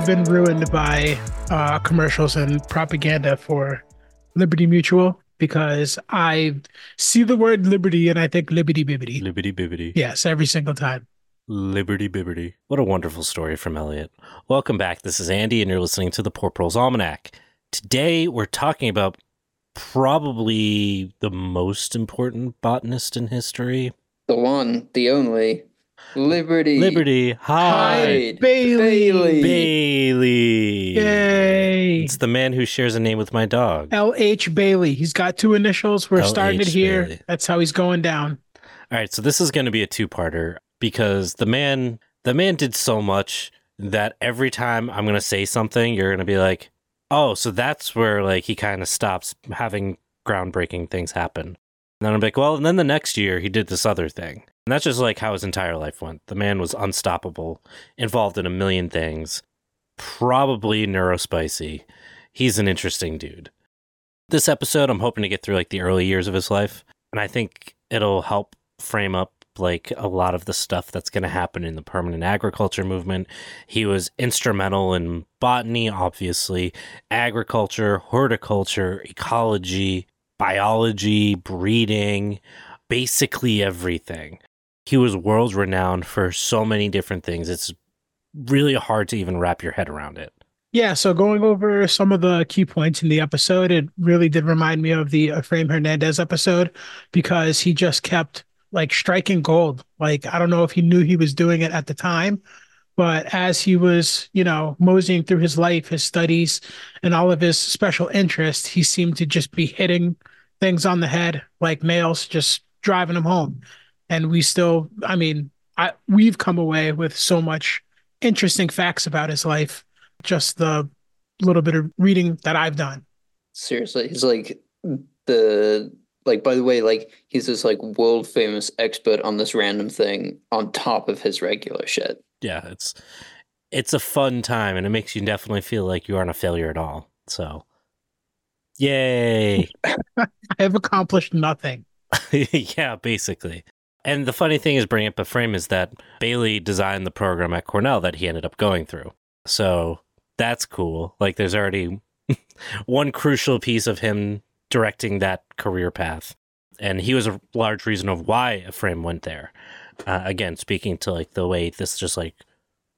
I've been ruined by uh, commercials and propaganda for Liberty Mutual because I see the word liberty and I think liberty bibbity. Liberty bibbity. Yes, every single time. Liberty bibbity. What a wonderful story from Elliot. Welcome back. This is Andy, and you're listening to the Poor Proles Almanac. Today, we're talking about probably the most important botanist in history. The one, the only, Liberty. Liberty Hyde Hyde. Bailey. Bailey. Bailey. Yay. It's the man who shares a name with my dog. L.H. Bailey. He's got two initials. We're starting it L.H. here. Bailey. That's how he's going down. All right, so this is going to be a two-parter because the man the man did so much that every time I'm going to say something, you're going to be like, "Oh, so that's where like he kind of stops having groundbreaking things happen." And then I'm like, "Well, and then the next year he did this other thing." And that's just like how his entire life went. The man was unstoppable, involved in a million things, probably neurospicy. He's an interesting dude. This episode, I'm hoping to get through like the early years of his life, and I think it'll help frame up like a lot of the stuff that's going to happen in the permanent agriculture movement. He was instrumental in botany, obviously, agriculture, horticulture, ecology, biology, breeding, basically everything. He was world renowned for so many different things. It's really hard to even wrap your head around it. Yeah, so going over some of the key points in the episode, it really did remind me of the Efraim Hernandez episode because he just kept like striking gold. Like, I don't know if he knew he was doing it at the time, but as he was, you know, moseying through his life, his studies, and all of his special interests, he seemed to just be hitting things on the head like nails, just driving them home. And we still, I mean, I, we've come away with so much interesting facts about his life just the little bit of reading that I've done. Seriously, he's like the like. By the way, like he's this like world famous expert on this random thing on top of his regular shit. Yeah, it's it's a fun time and it makes you definitely feel like you aren't a failure at all. So yay. I have accomplished nothing. yeah, basically. And the funny thing is bringing up Efraim is that Bailey designed the program at Cornell that he ended up going through. So that's cool. Like there's already one crucial piece of him directing that career path. And he was a large reason of why Efraim went there. Uh, again, speaking to like the way this just like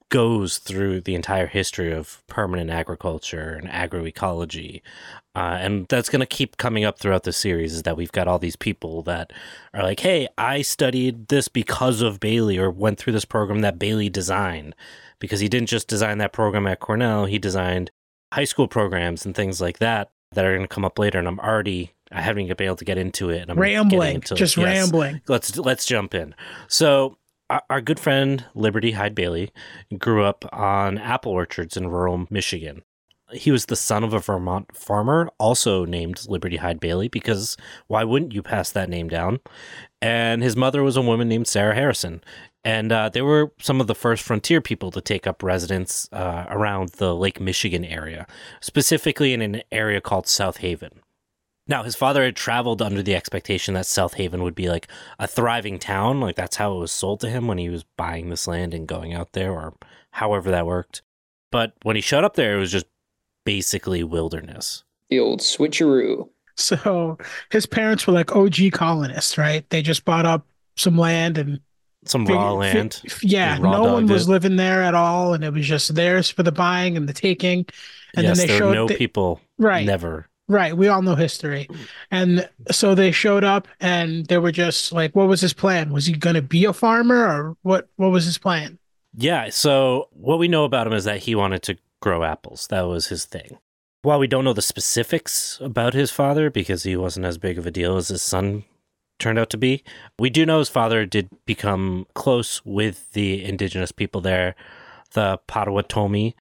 goes through the entire history of permanent agriculture and agroecology. Uh, and that's going to keep coming up throughout the series is that we've got all these people that are like, hey, I studied this because of Bailey or went through this program that Bailey designed. Because he didn't just design that program at Cornell, he designed high school programs and things like that that are going to come up later. And I'm already, I haven't even been able to get into it. And I'm rambling, into- just yes rambling. let's let's jump in. So our, good friend Liberty Hyde Bailey grew up on apple orchards in rural Michigan. He was the son of a Vermont farmer, also named Liberty Hyde Bailey, because why wouldn't you pass that name down? And his mother was a woman named Sarah Harrison. And uh, they were some of the first frontier people to take up residence uh, around the Lake Michigan area, specifically in an area called South Haven. Now, his father had traveled under the expectation that South Haven would be like a thriving town. Like that's how it was sold to him when he was buying this land and going out there, or however that worked. But when he showed up there, it was just basically wilderness. The old switcheroo. So his parents were like OG colonists, right? They just bought up some land and Some raw fi- land. yeah, raw no one was it. living there at all, and it was just theirs for the buying and the taking. And yes, then they there were showed no the- people. right, Never. Right. We all know history, and so they showed up, and they were just like, "What was his plan? Was he going to be a farmer, or what? What was his plan?" Yeah. So what we know about him is that he wanted to grow apples. That was his thing. While we don't know the specifics about his father because he wasn't as big of a deal as his son turned out to be, we do know his father did become close with the indigenous people there, the Potawatomi,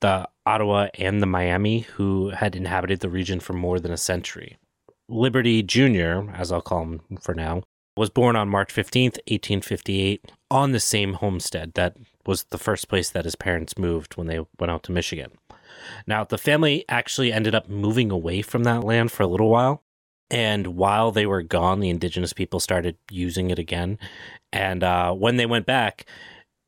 the Ottawa, and the Miami, who had inhabited the region for more than a century. Liberty Jr., as I'll call him for now, was born on March 15th, 1858, on the same homestead that was the first place that his parents moved when they went out to Michigan. Now, the family actually ended up moving away from that land for a little while. And while they were gone, the indigenous people started using it again. And uh, when they went back,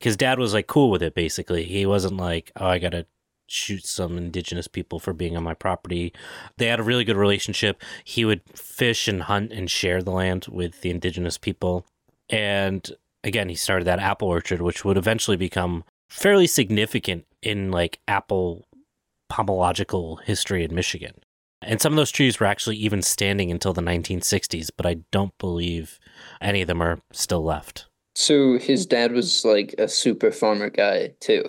his dad was like cool with it, basically. He wasn't like, oh, I got to shoot some indigenous people for being on my property. They had a really good relationship. He would fish and hunt and share the land with the indigenous people. And again, he started that apple orchard, which would eventually become fairly significant in like apple pomological history in Michigan. And some of those trees were actually even standing until the 1960s, but I don't believe any of them are still left. So his dad was like a super farmer guy too.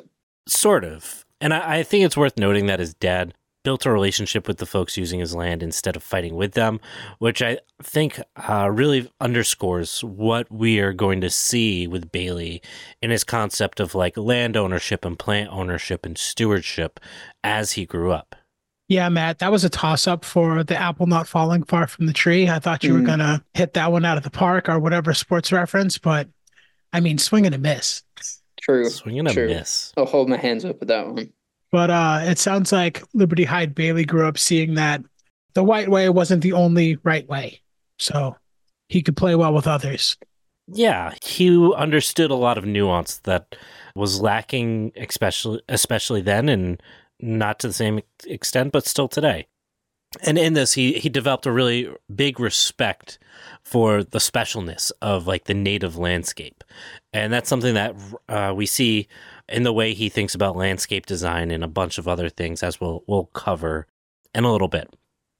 Sort of. And I, I think it's worth noting that his dad built a relationship with the folks using his land instead of fighting with them, which I think uh, really underscores what we are going to see with Bailey in his concept of like land ownership and plant ownership and stewardship as he grew up. Yeah, Matt, that was a toss up for the apple not falling far from the tree. I thought you mm. were going to hit that one out of the park or whatever sports reference, but I mean, swing and a miss. True. Swing and a True. miss. I'll hold my hands up with that one. But uh, it sounds like Liberty Hyde Bailey grew up seeing that the white way wasn't the only right way. So he could play well with others. Yeah, he understood a lot of nuance that was lacking, especially especially then, and not to the same extent, but still today. And in this, he he developed a really big respect for the specialness of like the native landscape, and that's something that uh, we see in the way he thinks about landscape design and a bunch of other things, as we'll we'll cover in a little bit.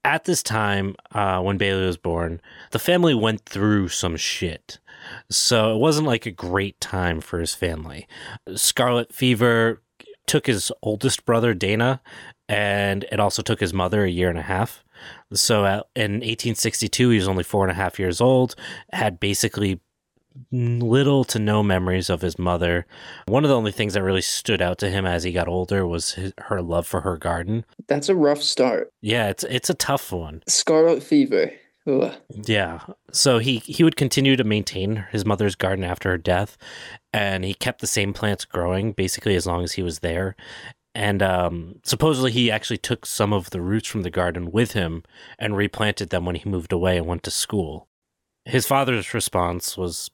At this time, uh, when Bailey was born, the family went through some shit. So it wasn't like a great time for his family. Scarlet fever took his oldest brother Dana, and it also took his mother a year and a half. So uh, in 1862, he was only four and a half years old, had basically little to no memories of his mother. One of the only things that really stood out to him as he got older was his, her love for her garden. That's a rough start. Yeah, it's it's a tough one. Scarlet fever. Ugh. Yeah. So he he would continue to maintain his mother's garden after her death, and he kept the same plants growing basically as long as he was there. And um, supposedly he actually took some of the roots from the garden with him and replanted them when he moved away and went to school. His father's response was,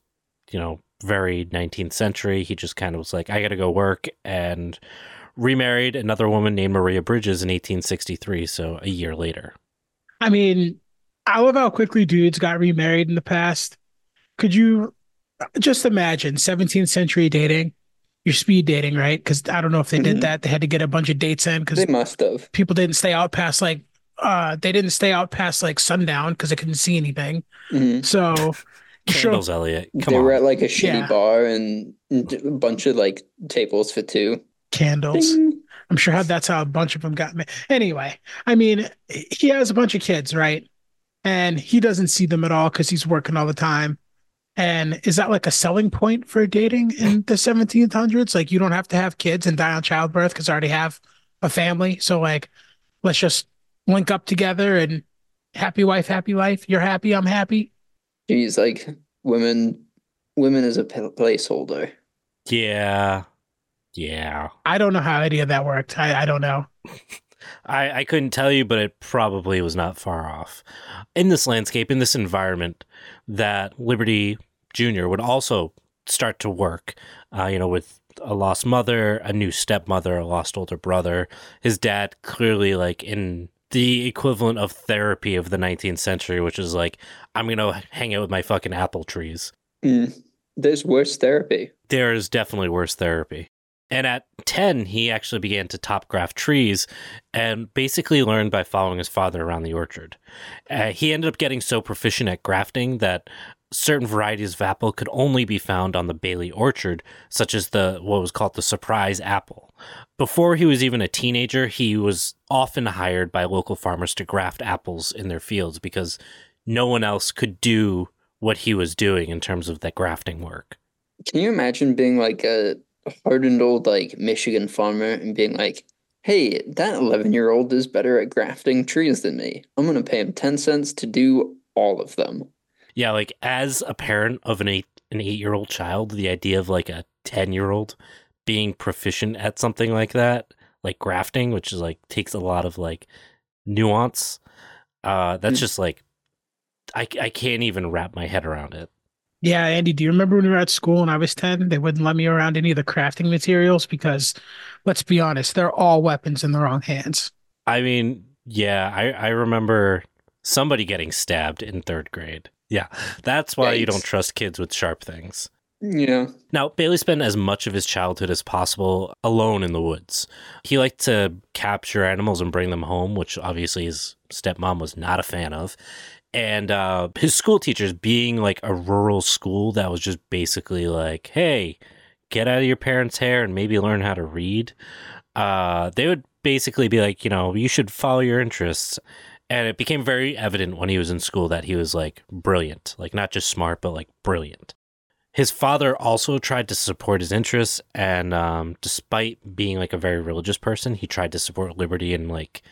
you know, very 19th century. He just kind of was like, I got to go work and remarried another woman named Maria Bridges in 1863. So a year later. I mean, I love how quickly dudes got remarried in the past. Could you just imagine 17th century dating? You're speed dating, right? Because I don't know if they did mm-hmm. that. They had to get a bunch of dates in because they must have. People didn't stay out past like uh they didn't stay out past like sundown because they couldn't see anything. Mm-hmm. So candles, sure. Elliot. Come they on. were at like a shitty yeah. bar and a bunch of like tables for two candles. Ding. I'm sure how that's how a bunch of them got me. Anyway, I mean, he has a bunch of kids, right? and he doesn't see them at all because he's working all the time. And is that like a selling point for dating in the 1700s? Like you don't have to have kids and die on childbirth because I already have a family. So like, let's just link up together and happy wife, happy life. You're happy, I'm happy. Geez, like women, women is a placeholder. Yeah, yeah. I don't know how any of that worked. I, I don't know. I, I couldn't tell you, but it probably was not far off. In this landscape, in this environment, that Liberty Jr. would also start to work, uh, you know, with a lost mother, a new stepmother, a lost older brother. His dad clearly like in the equivalent of therapy of the 19th century, which is like, I'm going to hang out with my fucking apple trees. Mm, there's worse therapy. There is definitely worse therapy. And at 10, he actually began to top graft trees and basically learned by following his father around the orchard. Uh, he ended up getting so proficient at grafting that certain varieties of apple could only be found on the Bailey orchard, such as the what was called the surprise apple. Before he was even a teenager, he was often hired by local farmers to graft apples in their fields because no one else could do what he was doing in terms of that grafting work. Can you imagine being like a hardened old like Michigan farmer and being like, hey, that 11 year old is better at grafting trees than me. I'm going to pay him 10 cents to do all of them. Yeah, like as a parent of an eight an eight year old child, the idea of like a 10 year old being proficient at something like that, like grafting, which is like takes a lot of like nuance. Uh, that's mm. just like I, I can't even wrap my head around it. Yeah, Andy, do you remember when we were at school and I was 10? They wouldn't let me around any of the crafting materials because, let's be honest, they're all weapons in the wrong hands. I mean, yeah, I, I remember somebody getting stabbed in third grade. Yeah, that's why you don't trust kids with sharp things. Yeah. Now, Bailey spent as much of his childhood as possible alone in the woods. He liked to capture animals and bring them home, which obviously his stepmom was not a fan of. And uh, his school teachers, being like a rural school that was just basically like, hey, get out of your parents' hair and maybe learn how to read, uh, they would basically be like, you know, you should follow your interests. And it became very evident when he was in school that he was like brilliant, like not just smart, but like brilliant. His father also tried to support his interests, and um, despite being like a very religious person, he tried to support liberty and like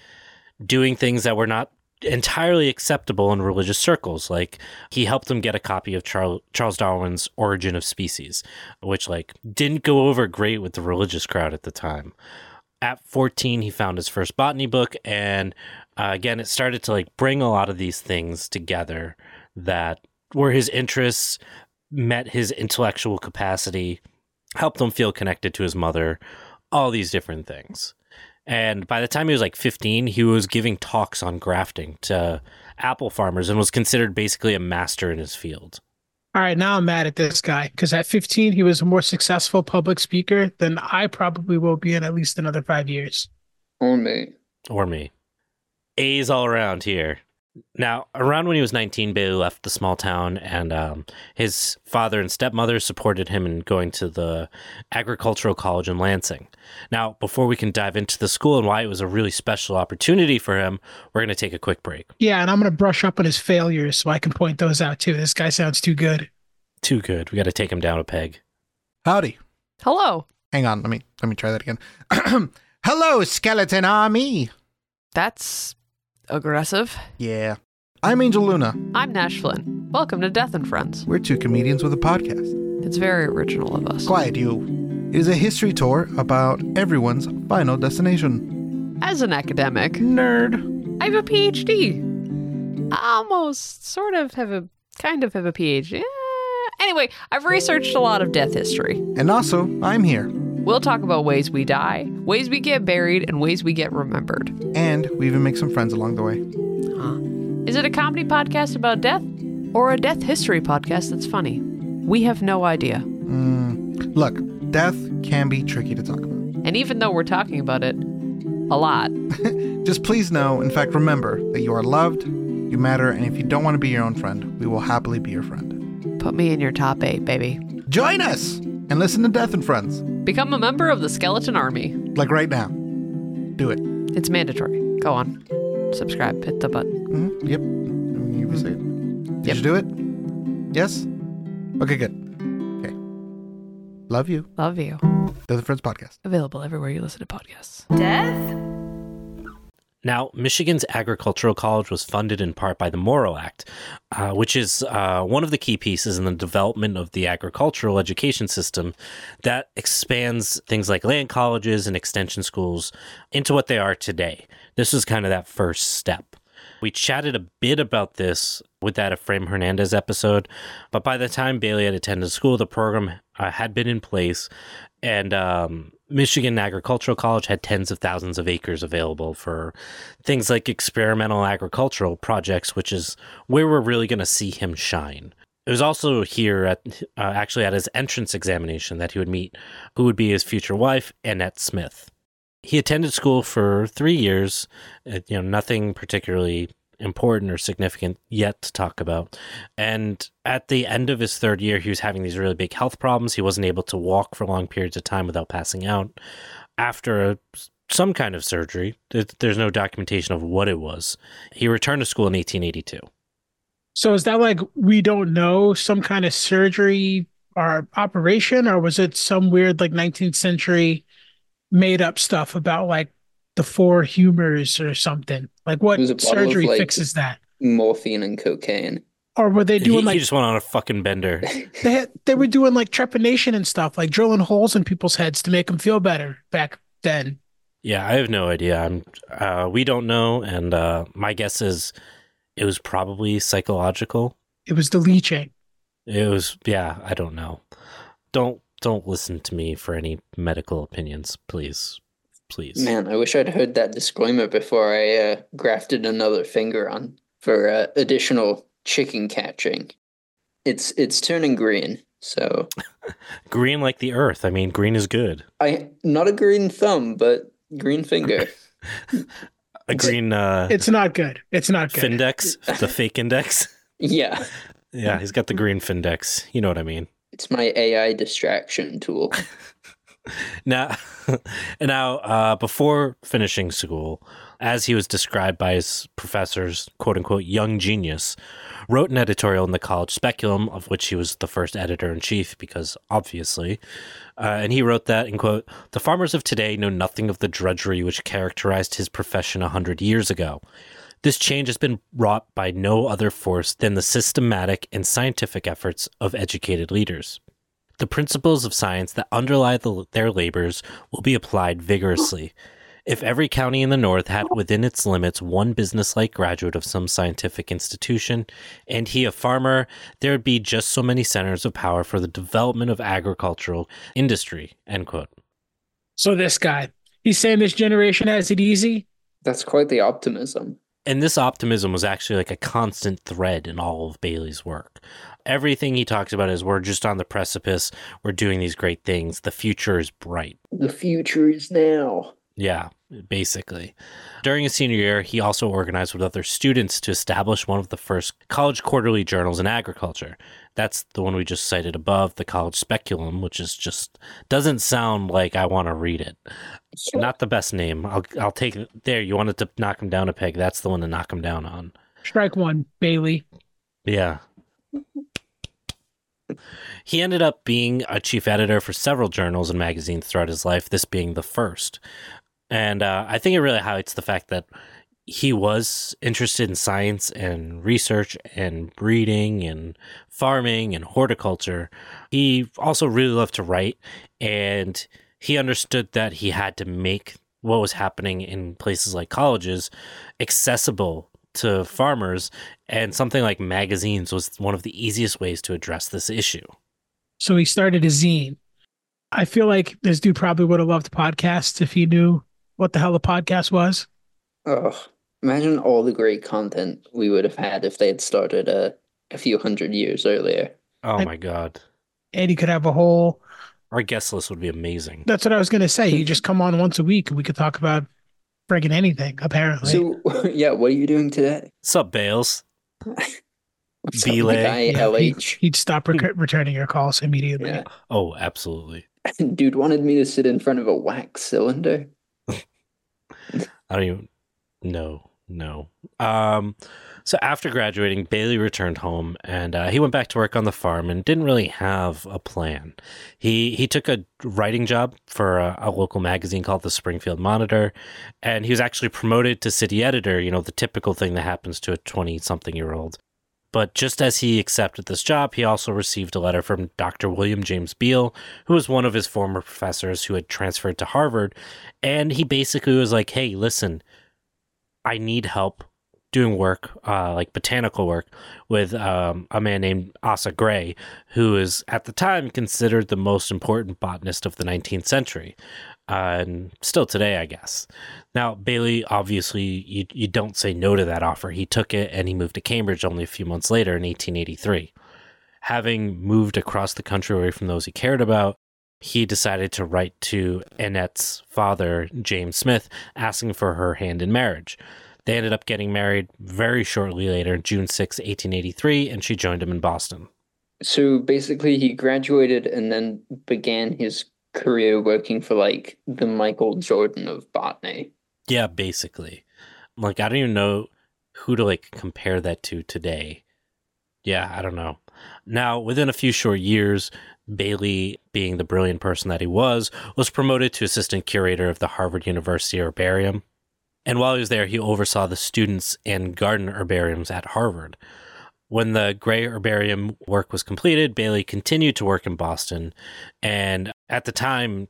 doing things that were not entirely acceptable in religious circles. Like he helped him get a copy of Charles Charles Darwin's Origin of Species, which like didn't go over great with the religious crowd at the time. At 14, he found his first botany book, and uh, again, it started to like bring a lot of these things together that were his interests met his intellectual capacity, helped him feel connected to his mother, all these different things. And by the time he was like 15, he was giving talks on grafting to apple farmers and was considered basically a master in his field. All right, now I'm mad at this guy because at 15, he was a more successful public speaker than I probably will be in at least another five years. Or me. Or me. A's all around here. Now, around when he was 19, Bailey left the small town, and um, his father and stepmother supported him in going to the agricultural college in Lansing. Now, before we can dive into the school and why it was a really special opportunity for him, we're going to take a quick break. Yeah, and I'm going to brush up on his failures so I can point those out too. This guy sounds too good. Too good. We got to take him down a peg. Howdy. Hello. Hang on. Let me let me try that again. Hello, skeleton army. That's aggressive. Yeah. I'm Angel Luna. I'm Nash Flynn. Welcome to Death and Friends. We're two comedians with a podcast. It's very original of us. Quiet, you. It is a history tour about everyone's final destination. As an academic, Nerd. I have a PhD. I almost sort of have a kind of have a PhD. Eh, Anyway, I've researched a lot of death history. And also, I'm here. We'll talk about ways we die, ways we get buried, and ways we get remembered. And we even make some friends along the way. Huh. Is it a comedy podcast about death? Or a death history podcast that's funny? We have no idea. Mm, look, death can be tricky to talk about. And even though we're talking about it a lot, Just please know, in fact, remember that you are loved, you matter, and if you don't want to be your own friend, we will happily be your friend. put me in your top eight, baby. Join us and listen to Death and Friends, Become a member of the Skeleton Army. like right now. Do it. It's mandatory. Go on. Subscribe. Hit the button. hmm Yep. You can say it. Did Yep. you do it? Yes? Okay, good. Okay. Love you. Love you. Death and Friends podcast. Available everywhere you listen to podcasts. Death? Now, Michigan's Agricultural College was funded in part by the Morrill Act, uh, which is uh, one of the key pieces in the development of the agricultural education system that expands things like land colleges and extension schools into what they are today. This was kind of that first step. We chatted a bit about this with that Efraim Hernandez episode, but by the time Bailey had attended school, the program uh, had been in place, and um, Michigan Agricultural College had tens of thousands of acres available for things like experimental agricultural projects, which is where we're really going to see him shine. It was also here at uh, actually at his entrance examination that he would meet who would be his future wife, Annette Smith. He attended school for three years, uh, you know, nothing particularly important or significant yet to talk about. And at the end of his third year, he was having these really big health problems. He wasn't able to walk for long periods of time without passing out. After a, some kind of surgery, there's no documentation of what it was. He returned to school in 1882. So is that like we don't know some kind of surgery or operation, or was it some weird like 19th century made up stuff about like the four humors or something? Like what It was a bottle of, surgery like- fixes that? Morphine and cocaine. Or were they doing he like just went on a fucking bender. they had, they were doing like trepanation and stuff, like drilling holes in people's heads to make them feel better back then? Yeah, I have no idea. I'm. Uh, we don't know, and uh, my guess is it was probably psychological. It was the leeching. It was yeah, I don't know. Don't don't listen to me for any medical opinions, please. Please. Man, I wish I'd heard that disclaimer before I uh, grafted another finger on for uh, additional chicken catching. It's it's turning green, so Green like the earth. I mean, green is good. I not a green thumb, but green finger. A green uh It's not good. It's not good. Findex, the fake index. yeah, Yeah, he's got the green Findex. You know what I mean. it's my AI distraction tool. Now, now, uh, before finishing school, as he was described by his professors, "quote unquote," young genius, wrote an editorial in the college Speculum, of which he was the first editor in chief, because obviously, uh, and he wrote that, in quote, "The farmers of today know nothing of the drudgery which characterized his profession a hundred years ago." This change has been wrought by no other force than the systematic and scientific efforts of educated leaders. The principles of science that underlie the, their labors will be applied vigorously. If every county in the North had within its limits one businesslike graduate of some scientific institution, and he a farmer, there would be just so many centers of power for the development of agricultural industry. End quote. So this guy, he's saying this generation has it easy. That's quite the optimism. And this optimism was actually like a constant thread in all of Bailey's work. Everything he talks about is we're just on the precipice, we're doing these great things, the future is bright. The future is now. Yeah, basically. During his senior year, he also organized with other students to establish one of the first college quarterly journals in agriculture. That's the one we just cited above, the College Speculum, which is just doesn't sound like I want to read it. Not the best name. I'll I'll take it. There, you wanted to knock him down a peg. That's the one to knock him down on. Strike one, Bailey. Yeah. He ended up being a chief editor for several journals and magazines throughout his life, this being the first. And uh, I think it really highlights the fact that he was interested in science and research and breeding and farming and horticulture. He also really loved to write, and he understood that he had to make what was happening in places like colleges accessible to farmers, and something like magazines was one of the easiest ways to address this issue. So he started a zine. I feel like this dude probably would have loved podcasts if he knew what the hell a podcast was. Oh, imagine all the great content we would have had if they had started a, a few hundred years earlier. Oh I- my god. And he could have a whole. Our guest list would be amazing. That's what I was going to say. You just come on once a week and we could talk about friggin' anything, apparently. So, yeah, what are you doing today? Sup, Bales? What's up, Belay. my guy, Yeah, he- LH? He'd stop rec- returning your calls immediately. Yeah. Oh, absolutely. Dude wanted me to sit in front of a wax cylinder. I don't even know. No. Um, so after graduating, Bailey returned home and uh, he went back to work on the farm and didn't really have a plan. He he took a writing job for a, a local magazine called the Springfield Monitor, and he was actually promoted to city editor. You know, the typical thing that happens to a twenty-something year old. But just as he accepted this job, he also received a letter from Dr. William James Beal, who was one of his former professors who had transferred to Harvard. And he basically was like, hey, listen, I need help doing work, uh, like botanical work, with um, a man named Asa Gray, who is at the time considered the most important botanist of the 19th century. Uh, and still today, I guess. Now, Bailey, obviously, you, you don't say no to that offer. He took it and he moved to Cambridge only a few months later in 1883. Having moved across the country away from those he cared about, he decided to write to Annette's father, James Smith, asking for her hand in marriage. They ended up getting married very shortly later, June 6, 1883, and she joined him in Boston. So basically, he graduated and then began his career working for like the Michael Jordan of botany. Yeah, basically. Like, I don't even know who to like compare that to today. Yeah, I don't know. Now, within a few short years, Bailey, being the brilliant person that he was, was promoted to assistant curator of the Harvard University Herbarium. And while he was there, he oversaw the students and garden herbariums at Harvard. When the Gray Herbarium work was completed, Bailey continued to work in Boston. And at the time,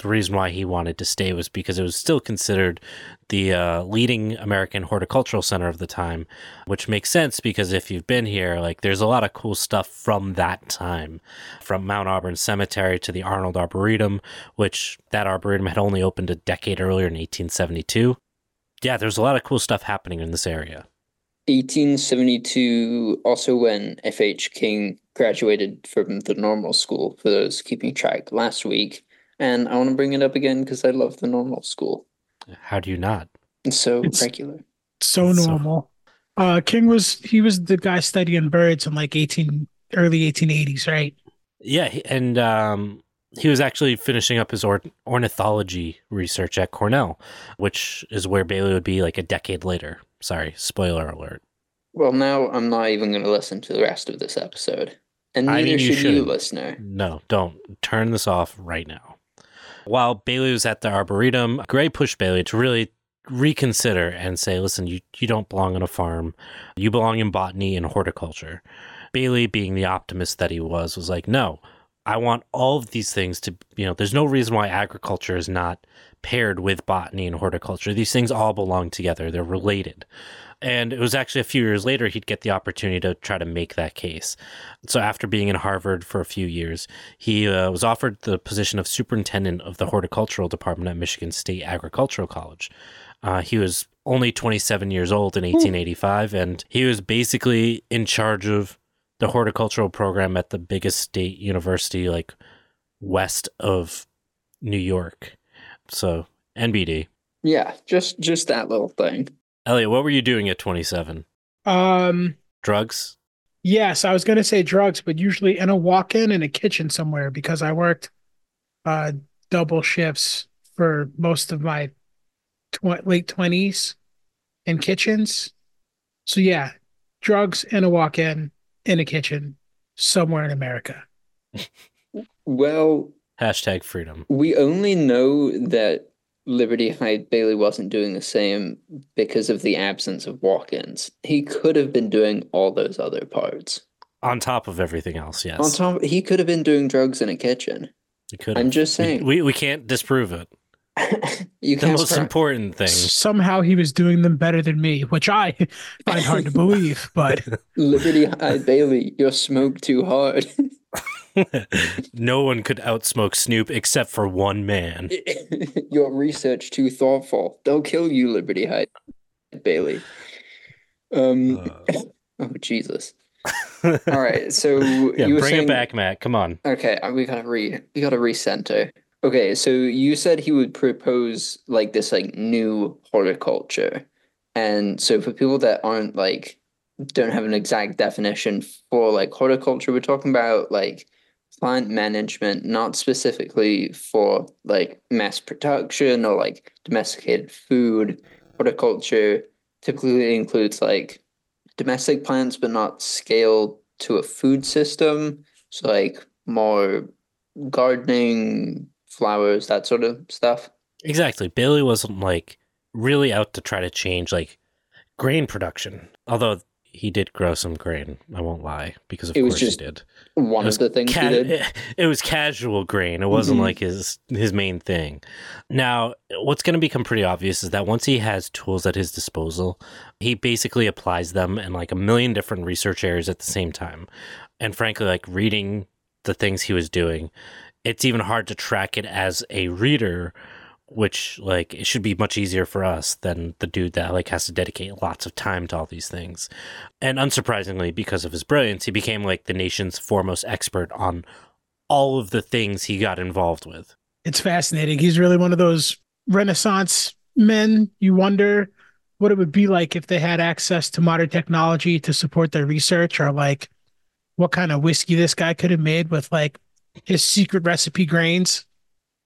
the reason why he wanted to stay was because it was still considered the uh, leading American horticultural center of the time, which makes sense because if you've been here, like there's a lot of cool stuff from that time, from Mount Auburn Cemetery to the Arnold Arboretum, which that arboretum had only opened a decade earlier in 1872. Yeah, there's a lot of cool stuff happening in this area. 1872, also when F.H. King graduated from the normal school, for those keeping track last week. And I want to bring it up again because I love the normal school. How do you not? It's so It's- regular. So So- normal. Uh, King was he was the guy studying birds in like eighteen early eighteen eighties, right? Yeah, and um, he was actually finishing up his or- ornithology research at Cornell, which is where Bailey would be like a decade later. Sorry, spoiler alert. Well, now I'm not even going to listen to the rest of this episode. And I neither mean, you should you, shouldn't. listener. No, don't turn this off right now. While Bailey was at the Arboretum, Gray pushed Bailey to really reconsider and say, listen, you, you don't belong on a farm. You belong in botany and horticulture. Bailey, being the optimist that he was, was like, no, I want all of these things to, you know, there's no reason why agriculture is not paired with botany and horticulture. These things all belong together, they're related. And it was actually a few years later he'd get the opportunity to try to make that case. So after being in Harvard for a few years, he uh, was offered the position of superintendent of the horticultural department at Michigan State Agricultural College. Uh, he was only 27 years old in 1885, and he was basically in charge of the horticultural program at the biggest state university, like west of New York. So NBD. Yeah, just just that little thing. Elliot, what were you doing at 27? Um, Drugs? yes, I was gonna say drugs, but usually in a walk-in in a kitchen somewhere because I worked uh double shifts for most of my tw- late twenties in kitchens. So yeah, drugs in a walk-in in a kitchen somewhere in America. Well, Hashtag freedom. we only know that Liberty Hyde Bailey wasn't doing the same because of the absence of walk-ins. He could have been doing all those other parts. On top of everything else, yes. On top, he could have been doing drugs in a kitchen. You could I'm have. just We- saying. We, we, can't disprove it. you The most scrap- important thing. Somehow he was doing them better than me, which I find hard to believe, but Liberty Hyde Bailey, you're smoked too hard. no one could outsmoke Snoop except for one man. your research too thoughtful. They'll kill you, Liberty Hyde Bailey. Um. oh Jesus. All right. So yeah, you bring saying, it back, Matt. Come on. Okay, uh, we gotta re we gotta recenter. Okay, so you said he would propose like this like new horticulture. And so for people that aren't like don't have an exact definition for like horticulture, we're talking about like plant management, not specifically for like mass production or like domesticated food. Horticulture typically includes like domestic plants but not scaled to a food system. So like more gardening, flowers, that sort of stuff. Exactly. Bailey wasn't like really out to try to change like grain production. Although he did grow some grain, I won't lie, because of It was course just he did. One of the things ca- he did. It, it was casual grain. It wasn't Mhm. like his his main thing. Now, what's going to become pretty obvious is that once he has tools at his disposal, he basically applies them in like a million different research areas at the same time. And frankly, like reading the things he was doing, it's even hard to track it as a reader which like it should be much easier for us than the dude that like has to dedicate lots of time to all these things. And unsurprisingly, because of his brilliance, he became like the nation's foremost expert on all of the things he got involved with. it's fascinating. He's really one of those Renaissance men. You wonder what it would be like if they had access to modern technology to support their research, or like what kind of whiskey this guy could have made with like his secret recipe grains.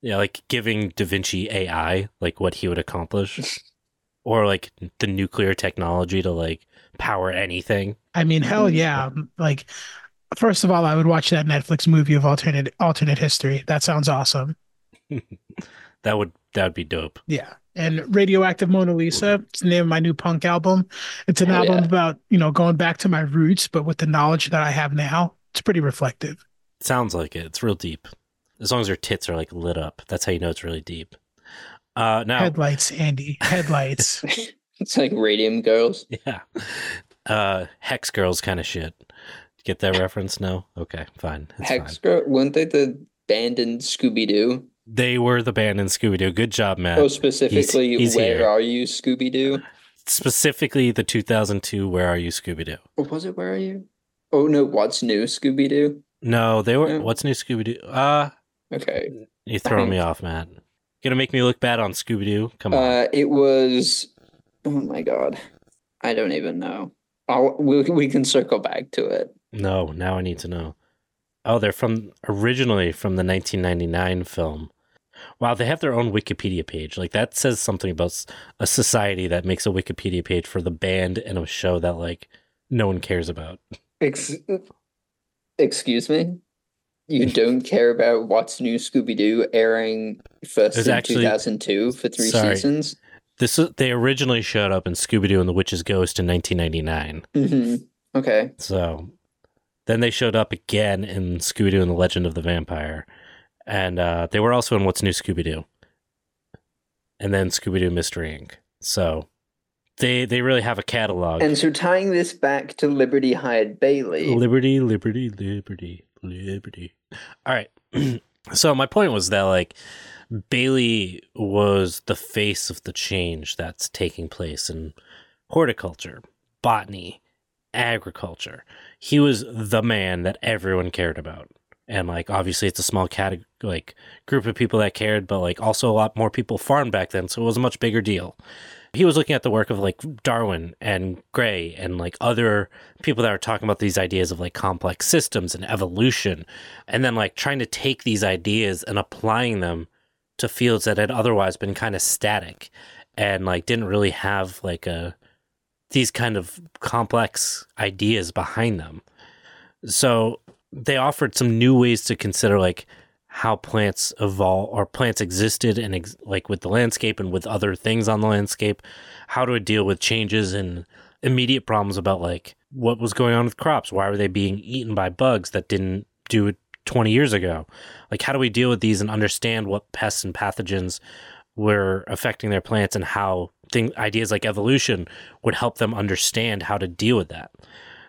Yeah, like giving Da Vinci AI like what he would accomplish. or like the nuclear technology to like power anything. I mean, hell mm-hmm. yeah! Um, like, first of all, I would watch that Netflix movie of alternate alternate history. That sounds awesome. That would that would be dope. Yeah. And Radioactive Mona Lisa, it's the name of my new punk album. It's an Hell album yeah. about, you know, going back to my roots, but with the knowledge that I have now, it's pretty reflective. Sounds like it. It's real deep. As long as her tits are like lit up, that's how you know it's really deep. Uh, now, Headlights, Andy. Headlights. It's like Radium Girls. yeah, uh, Hex Girls kind of shit. Get that reference? No. Okay, fine. It's Hex fine. Girl, weren't they the band in Scooby Doo? They were the band in Scooby Doo. Good job, Matt. Oh, specifically, he's Where here. Are You, Scooby Doo? Specifically, the 2002 "Where Are You, Scooby Doo." Or was it Where Are You? Oh no, What's New, Scooby Doo? No, they were. Yeah. What's new, Scooby Doo? Uh Okay. you throwing me off, Matt. You Gonna make me look bad on Scooby Doo? Come on. Uh, it was. Oh my god, I don't even know. I'll, we we can circle back to it. No, now I need to know. Oh, they're from originally from the 1999 film. Wow, they have their own Wikipedia page. Like that says something about a society that makes a Wikipedia page for the band and a show that like no one cares about. Ex- excuse me. You don't care about What's New, Scooby Doo airing first There's in actually- 2002 for three Sorry. seasons? This is, they originally showed up in Scooby Doo and the Witch's Ghost in 1999. hmm Okay. So then they showed up again in Scooby Doo and the Legend of the Vampire. And uh, they were also in What's New Scooby Doo. And then Scooby Doo Mystery Inc. So they they really have a catalog. And so tying this back to Liberty Hyde Bailey. Liberty, liberty, liberty, liberty. All right. so my point was that like Bailey was the face of the change that's taking place in horticulture, botany, agriculture. He was the man that everyone cared about. And like obviously it's a small category like group of people that cared, but like also a lot more people farmed back then, so it was a much bigger deal. He was looking at the work of like Darwin and Gray and like other people that were talking about these ideas of like complex systems and evolution and then like trying to take these ideas and applying them to fields that had otherwise been kind of static and like didn't really have like a these kind of complex ideas behind them. So they offered some new ways to consider like how plants evolve or plants existed and ex- like with the landscape and with other things on the landscape, how to deal with changes and immediate problems about like what was going on with crops, why were they being eaten by bugs that didn't do it 20 years ago? Like how do we deal with these and understand what pests and pathogens were affecting their plants and how thing ideas like evolution would help them understand how to deal with that.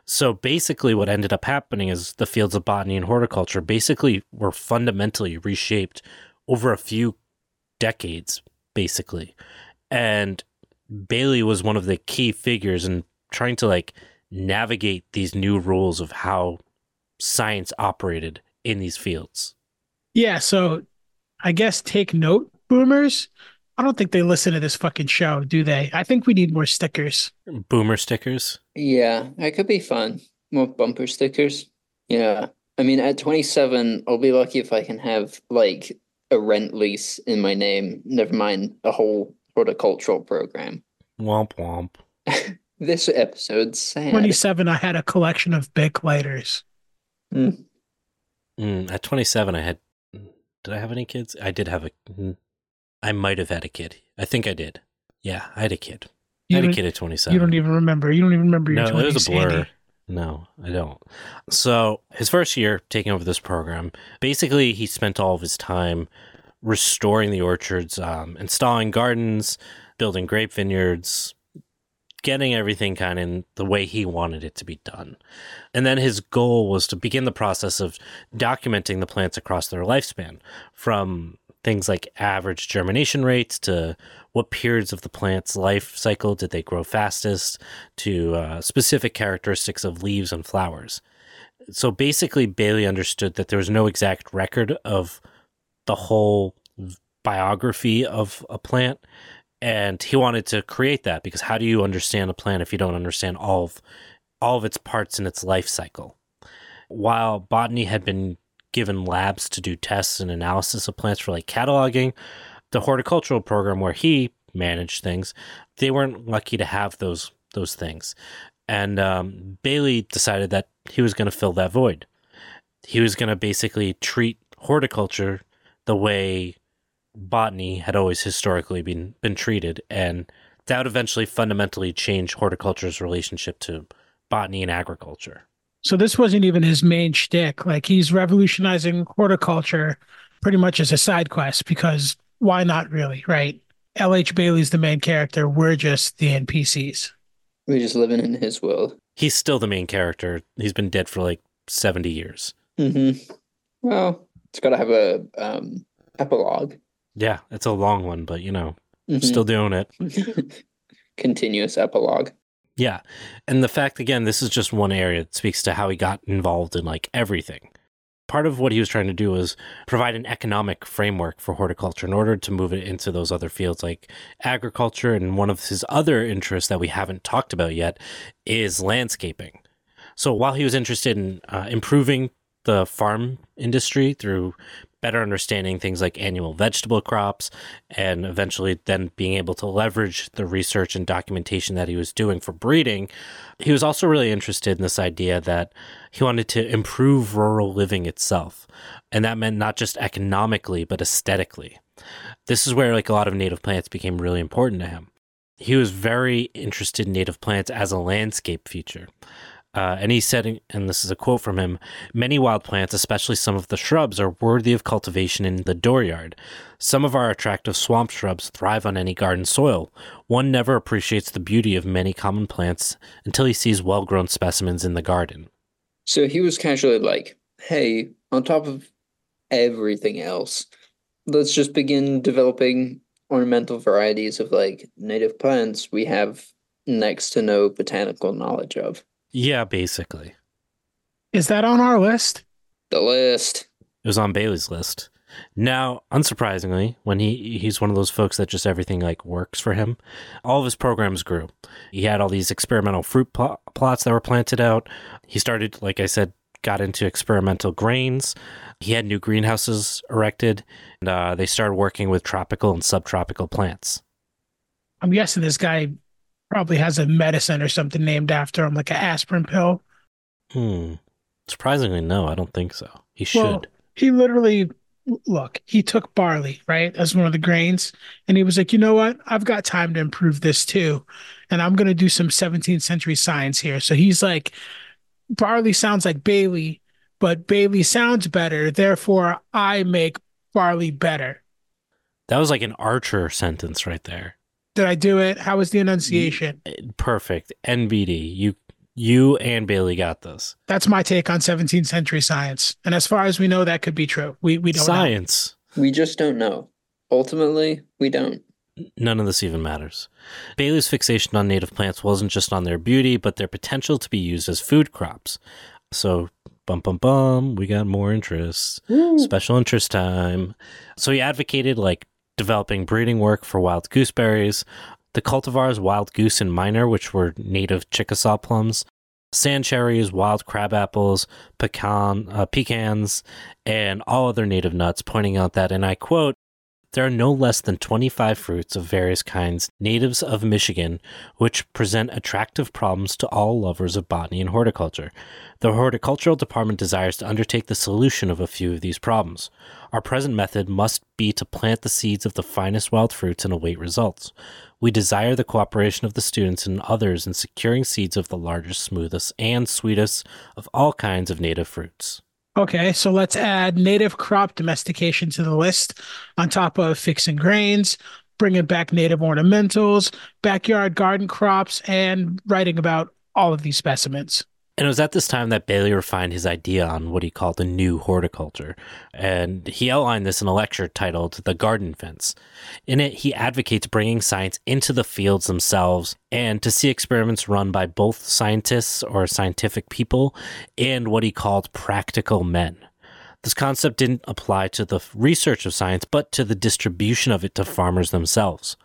So basically, what ended up happening is the fields of botany and horticulture basically were fundamentally reshaped over a few decades, basically. And Bailey was one of the key figures in trying to like navigate these new rules of how science operated in these fields. Yeah, so I guess take note, boomers. I don't think they listen to this fucking show, do they? I think we need more stickers. Boomer stickers. Yeah, that could be fun. More bumper stickers. Yeah. I mean, at 27, I'll be lucky if I can have like a rent lease in my name, never mind a whole horticultural program. Womp womp. This episode's sad. 27, I had a collection of Bic lighters. Mm. Mm, at 27, I had. Did I have any kids? I did have a. mm, might have had a kid. I think I did. Yeah, I had a kid. I You had a don't, kid at 27. you don't even remember. You don't even remember your no, 20s, it was a blur. Andy. No, I don't. So his first year taking over this program, basically he spent all of his time restoring the orchards, um, installing gardens, building grape vineyards, getting everything kind of in the way he wanted it to be done. And then his goal was to begin the process of documenting the plants across their lifespan, from things like average germination rates to what periods of the plant's life cycle did they grow fastest to uh, specific characteristics of leaves and flowers. So basically, Bailey understood that there was no exact record of the whole biography of a plant, and he wanted to create that because how do you understand a plant if you don't understand all of all of its parts in its life cycle? While botany had been given labs to do tests and analysis of plants for like cataloging, the horticultural program where he managed things, they weren't lucky to have those those things. And um, Bailey decided that he was going to fill that void. He was going to basically treat horticulture the way botany had always historically been been treated, and that would eventually fundamentally change horticulture's relationship to botany and agriculture. So this wasn't even his main shtick. Like he's revolutionizing horticulture, pretty much as a side quest because why not really, right? LH Bailey's the main character. We're just the NPCs. We're just living in his world. He's still the main character. He's been dead for like 70 years. Mm-hmm. Well, it's got to have a um, epilogue. Yeah, it's a long one, but you know, Mhm. still doing it. Continuous epilogue. Yeah. And the fact, again, this is just one area that speaks to how he got involved in like everything. Part of what he was trying to do was provide an economic framework for horticulture in order to move it into those other fields like agriculture. And one of his other interests that we haven't talked about yet is landscaping. So while he was interested in uh, improving the farm industry through better understanding things like annual vegetable crops and eventually then being able to leverage the research and documentation that he was doing for breeding, he was also really interested in this idea that he wanted to improve rural living itself. And that meant not just economically, but aesthetically. This is where like a lot of native plants became really important to him. He was very interested in native plants as a landscape feature. Uh, and he said, and this is a quote from him many wild plants, especially some of the shrubs, are worthy of cultivation in the dooryard. Some of our attractive swamp shrubs thrive on any garden soil. One never appreciates the beauty of many common plants until he sees well grown specimens in the garden. So he was casually like, hey, on top of everything else, let's just begin developing ornamental varieties of like native plants we have next to no botanical knowledge of. Yeah, basically. Is that on our list? The list. It was on Bailey's list. Now, unsurprisingly, when he he's one of those folks that just everything like works for him, all of his programs grew. He had all these experimental fruit pl- plots that were planted out. He started, like I said, got into experimental grains. He had new greenhouses erected, and uh, they started working with tropical and subtropical plants. I'm guessing this guy probably has a medicine or something named after him, like an aspirin pill. Hmm. Surprisingly, no, I don't think so. He should. Well, he literally look, he took barley, right, as one of the grains, and he was like, you know what? I've got time to improve this too. And I'm gonna do some 17th century science here. So he's like, barley sounds like Bailey, but Bailey sounds better, therefore I make barley better. that was like an Archer sentence right there. Did I do it? How was the enunciation? Eh, perfect. NBD. You you and Bailey got this. That's my take on 17th century science. And as far as we know, that could be true. We we don't know. Science. We just don't know. Ultimately, we don't. None of this even matters. Bailey's fixation on native plants wasn't just on their beauty, but their potential to be used as food crops. So, bum bum bum, we got more interests. Special interest time. So he advocated like developing breeding work for wild gooseberries, the cultivars wild goose and Miner, which were native Chickasaw plums, sand cherries, wild crab apples, pecan, uh, pecans, and all other native nuts, pointing out that, and I quote, there are no less than 25 fruits of various kinds, natives of Michigan, which present attractive problems to all lovers of botany and horticulture. The horticultural department desires to undertake the solution of a few of these problems. Our present method must be to plant the seeds of the finest wild fruits and await results. We desire the cooperation of the students and others in securing seeds of the largest, smoothest, and sweetest of all kinds of native fruits. Okay, so let's add native crop domestication to the list on top of fixing grains, bringing back native ornamentals, backyard garden crops, and writing about all of these specimens. And it was at this time that Bailey refined his idea on what he called the new horticulture. And he outlined this in a lecture titled The Garden Fence. In it, he advocates bringing science into the fields themselves and to see experiments run by both scientists or scientific people and what he called practical men. This concept didn't apply to the research of science, but to the distribution of it to farmers themselves.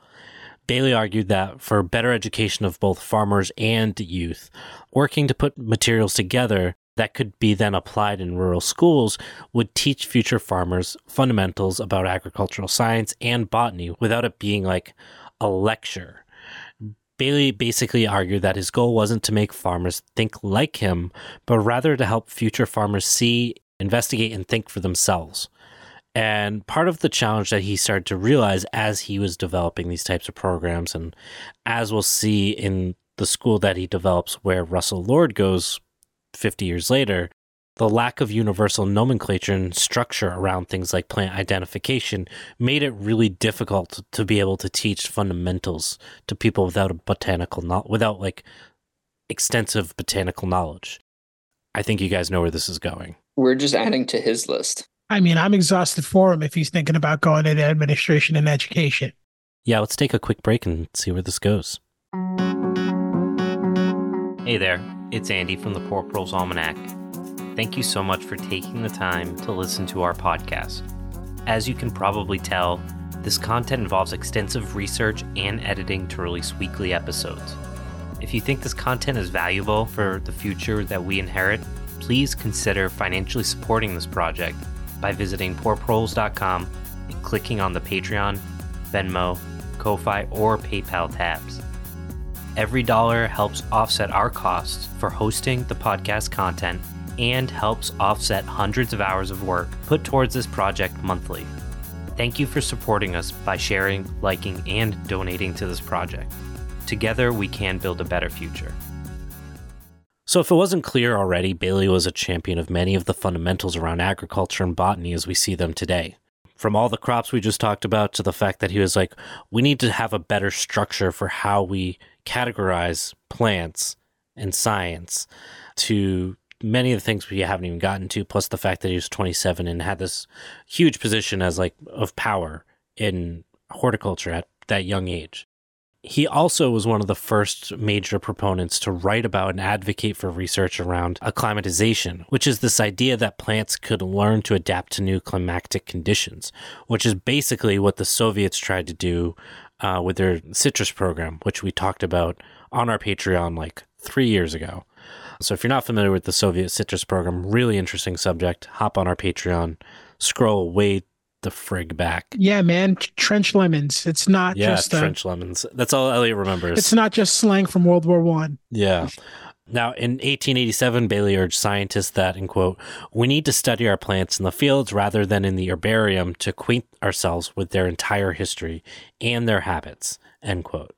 Bailey argued that for better education of both farmers and youth, working to put materials together that could be then applied in rural schools would teach future farmers fundamentals about agricultural science and botany without it being like a lecture. Bailey basically argued that his goal wasn't to make farmers think like him, but rather to help future farmers see, investigate, and think for themselves. And part of the challenge that he started to realize as he was developing these types of programs, and as we'll see in the school that he develops where Russell Lord goes 50 years later, The lack of universal nomenclature and structure around things like plant identification made it really difficult to be able to teach fundamentals to people without a botanical no- without like extensive botanical knowledge. I think you guys know where this is going. We're just adding to his list. I mean, I'm exhausted for him if he's thinking about going into administration and education. Yeah, let's take a quick break and see where this goes. Hey there, it's Andy from the Poor Proles Almanac. Thank you so much for taking the time to listen to our podcast. As you can probably tell, this content involves extensive research and editing to release weekly episodes. If you think this content is valuable for the future that we inherit, please consider financially supporting this project by visiting poorproles.com and clicking on the Patreon, Venmo, Ko-Fi, or PayPal tabs. Every dollar helps offset our costs for hosting the podcast content and helps offset hundreds of hours of work put towards this project monthly. Thank you for supporting us by sharing, liking, and donating to this project. Together, we can build a better future. So, if it wasn't clear already, Bailey was a champion of many of the fundamentals around agriculture and botany as we see them today. From all the crops we just talked about to the fact that he was like, we need to have a better structure for how we categorize plants and science to many of the things we haven't even gotten to plus the fact that he was 27 and had this huge position as like of power in horticulture at that young age he also was one of the first major proponents to write about and advocate for research around acclimatization, which is this idea that plants could learn to adapt to new climatic conditions, which is basically what the Soviets tried to do uh, with their citrus program, which we talked about on our Patreon like three years ago. So if you're not familiar with the Soviet citrus program, really interesting subject, hop on our Patreon, scroll way the frig back. Yeah, man, trench lemons. It's not Yeah, just uh, trench lemons. That's all Elliot remembers. it's not just slang from World War One. Yeah. Now, in 1887, Bailey urged scientists that, in quote, we need to study our plants in the fields rather than in the herbarium to acquaint ourselves with their entire history and their habits, end quote.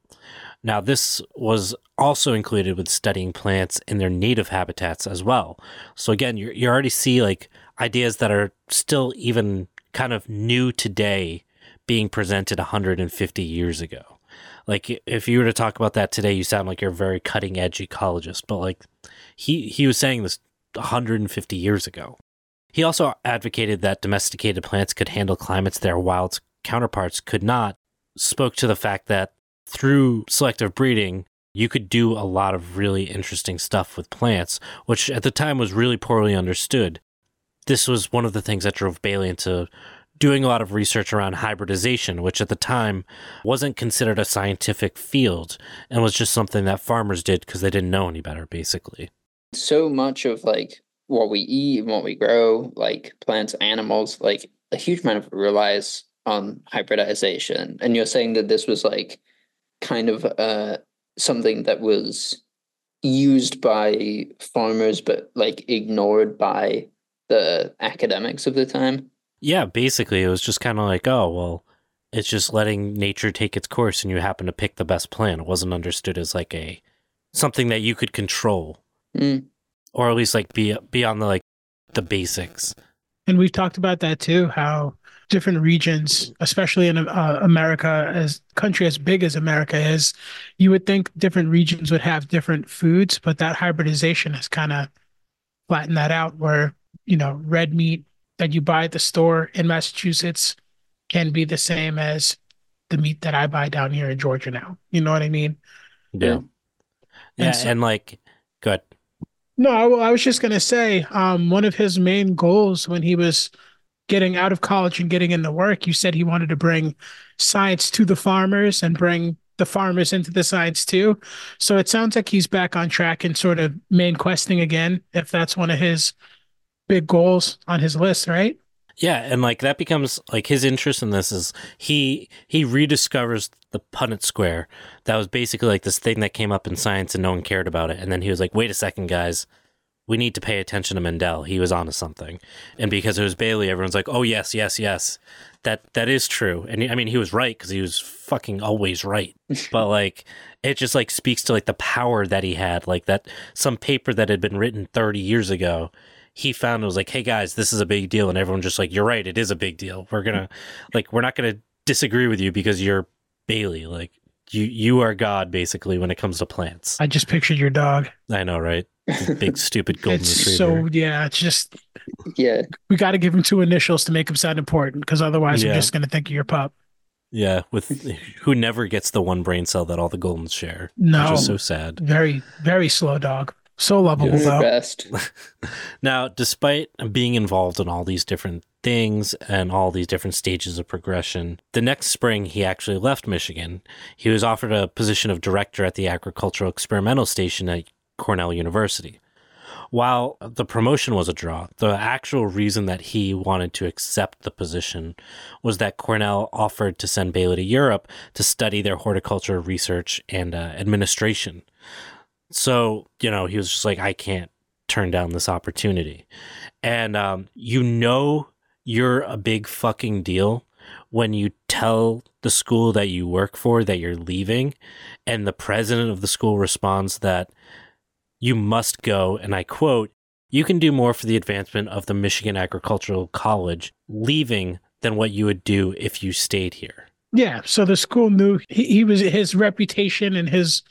Now, this was also included with studying plants in their native habitats as well. So again, you you already see like ideas that are still even kind of new today being presented 150 years ago. Like if you were to talk about that today, you sound like you're a very cutting edge ecologist, but like he he was saying this 150 years ago. He also advocated that domesticated plants could handle climates their wild counterparts could not. Spoke to the fact that through selective breeding, you could do a lot of really interesting stuff with plants, which at the time was really poorly understood. This was one of the things that drove Bailey into doing a lot of research around hybridization, which at the time wasn't considered a scientific field and was just something that farmers did because they didn't know any better, basically. So much of like what we eat and what we grow, like plants, animals, like a huge amount of it relies on hybridization. And you're saying that this was like kind of uh something that was used by farmers but like ignored by the academics of the time. Yeah, basically, it was just kind of like, oh, well, it's just letting nature take its course and you happen to pick the best plan. It wasn't understood as like a something that you could control Mm. or at least like be beyond the like the basics. And we've talked about that too, how different regions, especially in uh, America, as country as big as America is, you would think different regions would have different foods, but that hybridization has kind of flattened that out. Where you know, red meat that you buy at the store in Massachusetts can be the same as the meat that I buy down here in Georgia now. You know what I mean? Yeah. Yeah. Yeah, And so- and like good. No, I, I was just gonna say, um, one of his main goals when he was getting out of college and getting into work, you said he wanted to bring science to the farmers and bring the farmers into the science too. So it sounds like he's back on track and sort of main questing again, if that's one of his big goals on his list, right? Yeah, and like that becomes like his interest in this is he he rediscovers the Punnett square. That was basically like this thing that came up in science and no one cared about it. And then he was like, "Wait a second, guys, we need to pay attention to Mendel. He was onto something." And because it was Bailey, everyone's like, "Oh yes, yes, yes, that that is true." And I mean, he was right because he was fucking always right. but like, it just like speaks to like the power that he had. Like that some paper that had been written thirty years ago he found it was like, hey guys, this is a big deal, and everyone just like, you're right, it is a big deal. We're gonna like, we're not gonna disagree with you because you're Bailey. Like, you you are God basically when it comes to plants. I just pictured your dog. I know, right? The Big stupid golden it's retriever. so yeah. It's just Yeah. we got to give him two initials to make him sound important because otherwise Yeah. I'm just gonna think of your pup. yeah, with who never gets the one brain cell that all the goldens share. No, Which is so sad. very very slow dog. So lovable You're the though. best. Now, despite being involved in all these different things and all these different stages of progression, the next spring he actually left Michigan. He was offered a position of director at the Agricultural Experimental Station at Cornell University. While the promotion was a draw, the actual reason that he wanted to accept the position was that Cornell offered to send Bailey to Europe to study their horticulture research and uh, administration. So, you know, he was just like, I can't turn down this opportunity. And um, you know you're a big fucking deal when you tell the school that you work for that you're leaving, and the president of the school responds that you must go, and I quote, you can do more for the advancement of the Michigan Agricultural College leaving than what you would do if you stayed here. Yeah, so the school knew he, he was his reputation and his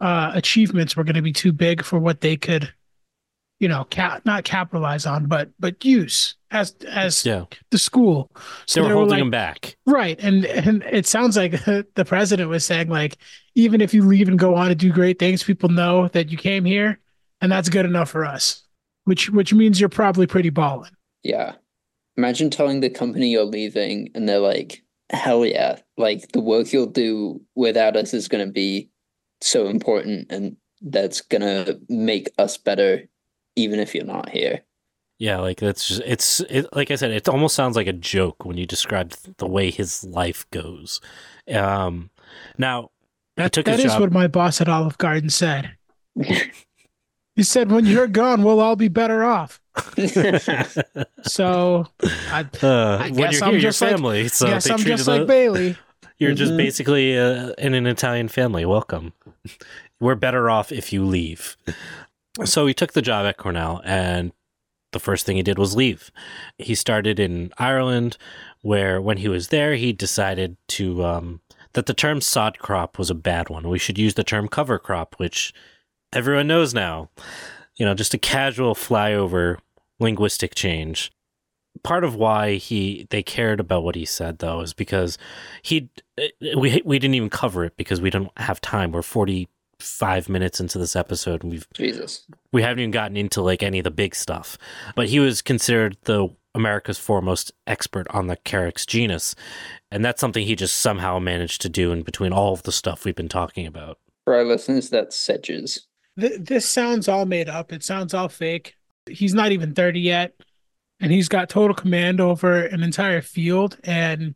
uh, achievements were going to be too big for what they could, you know, cap not capitalize on, but but use as as Yeah. the school. So they were holding like, him back. right, and and it sounds like the president was saying like, even if you leave and go on to do great things, people know that you came here, and that's good enough for us. Which which means you're probably pretty balling. Yeah. Imagine telling the company you're leaving and they're like, hell yeah, like the work you'll do without us is going to be so important and that's going to make us better even if you're not here. Yeah, like that's just it's it, like I said, it almost sounds like a joke when you describe the way his life goes. Um, now he That, took that his is job. what my boss at Olive Garden said. He said, "When you're gone, we'll all be better off." So I Uh, when guess you're I'm here, your just like- family. so guess I'm just like Bailey. You're just Mhm. basically uh, in an Italian family. Welcome. We're better off if you leave. So he took the job at Cornell, and the first thing he did was leave. He started in Ireland, where when he was there, he decided to um, that the term sod crop was a bad one. We should use the term cover crop, which everyone knows now. You know, just a casual flyover linguistic change part of why he they cared about what he said though is because he eh, eh, we we didn't even cover it because we don't have time. We're 45 minutes into this episode and we've Jesus. we haven't even gotten into like any of the big stuff. But he was considered the America's foremost expert on the Carex genus, and that's something he just somehow managed to do in between all of the stuff we've been talking about. For our listeners, that's sedges. Th- this sounds all made up. It sounds all fake. He's not even 30 yet, and he's got total command over an entire field and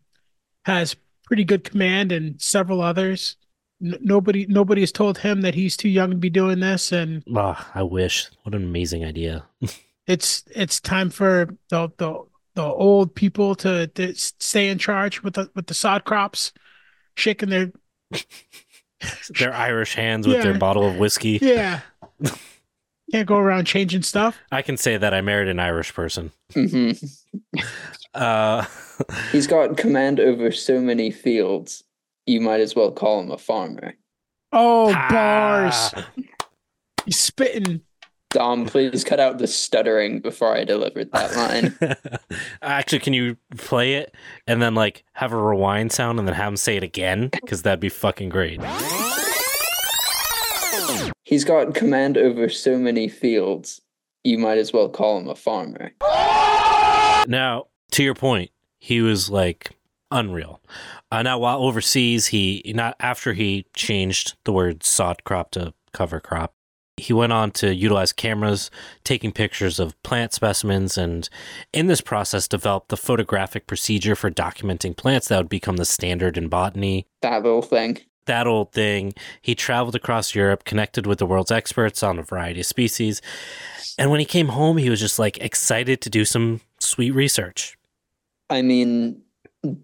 has pretty good command and several others. N- nobody nobody has told him that he's too young to be doing this and Ah, I wish. What an amazing idea. it's it's time for the the, the old people to, to stay in charge with the with the sod crops shaking their Their Irish hands with their bottle of whiskey. yeah can't go around changing stuff I can say that I married an Irish person. hmm Uh, He's got command over so many fields, you might as well call him a farmer. oh bars ah, he's spitting Dom, please cut out the stuttering before I delivered that line. Actually, can you play it and then like have a rewind sound and then have him say it again? Because that'd be fucking great. He's got command over so many fields, you might as well call him a farmer. Now, to your point, he was like unreal. Uh, now, while overseas, he not after he changed the word sod crop to cover crop, he went on to utilize cameras, taking pictures of plant specimens, and in this process, developed the photographic procedure for documenting plants that would become the standard in botany. That little thing. That old thing. He traveled across Europe, connected with the world's experts on a variety of species. And when he came home, he was just like excited to do some sweet research. I mean,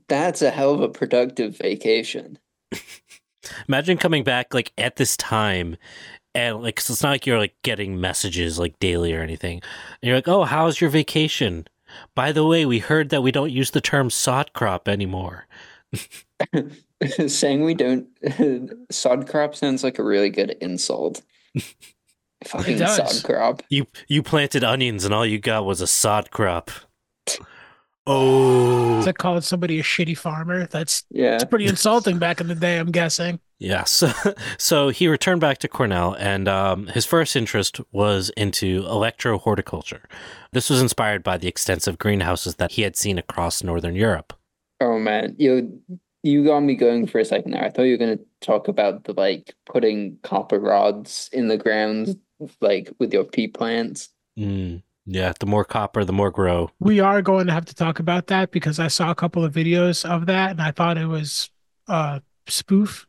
that's a hell of a productive vacation. Imagine coming back like at this time And like, it's not like you're like getting messages like daily or anything. And you're like, oh, how's your vacation? By the way, we heard that we don't use the term sod crop anymore. Saying we don't sod crop sounds like a really good insult. Fucking sod crop. You you planted onions and all you got was a sod crop. Oh, Is that calling somebody a shitty farmer? That's Yeah. it's pretty insulting back in the day, I'm guessing. Yeah, so, so he returned back to Cornell, and um, his first interest was into electro horticulture. This was inspired by the extensive greenhouses that he had seen across northern Europe. Oh man, you you got me going for a second there. I thought you were gonna talk about the like putting copper rods in the ground, like with your pea plants. Mm, yeah, the more copper, the more grow. We are going to have to talk about that because I saw a couple of videos of that and I thought it was a spoof.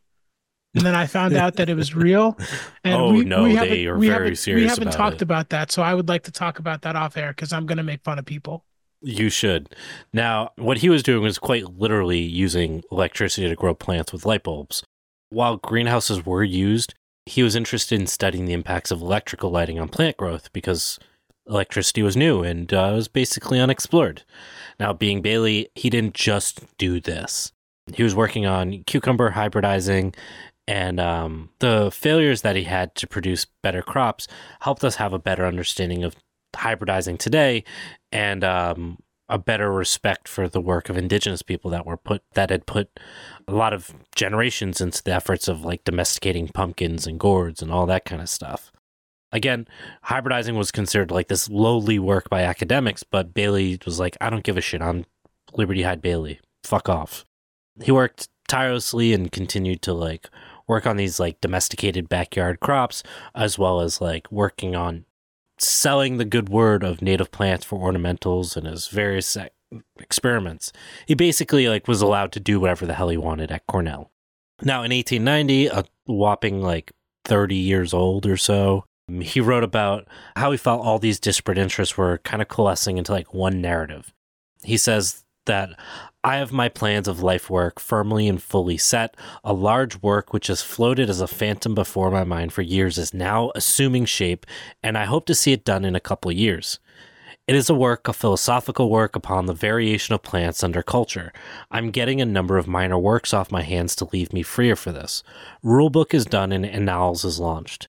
And then I found out that it was real. And Oh, we, no, we they haven't- are we very serious We haven't about talked it. about that, so I would like to talk about that off air because I'm going to make fun of people. You should. Now, what he was doing was quite literally using electricity to grow plants with light bulbs. While greenhouses were used, he was interested in studying the impacts of electrical lighting on plant growth because electricity was new and uh, was basically unexplored. Now, being Bailey, he didn't just do this. He was working on cucumber hybridizing, and um, the failures that he had to produce better crops helped us have a better understanding of hybridizing today and um, a better respect for the work of indigenous people that were put that had put a lot of generations into the efforts of like domesticating pumpkins and gourds and all that kind of stuff. Again, hybridizing was considered like this lowly work by academics, but Bailey was like, I don't give a shit. I'm Liberty Hyde Bailey. Fuck off. He worked tirelessly and continued to like work on these like domesticated backyard crops as well as like working on selling the good word of native plants for ornamentals and his various e- experiments. He basically like was allowed to do whatever the hell he wanted at Cornell. Now in 1890, a whopping like 30 years old or so, he wrote about how he felt all these disparate interests were kind of coalescing into like one narrative. He says that I have my plans of life work firmly and fully set. A large work which has floated as a phantom before my mind for years is now assuming shape, and I hope to see it done in a couple years. It is a work, a philosophical work upon the variation of plants under culture. I'm getting a number of minor works off my hands to leave me freer for this. Rulebook is done and Annals is launched.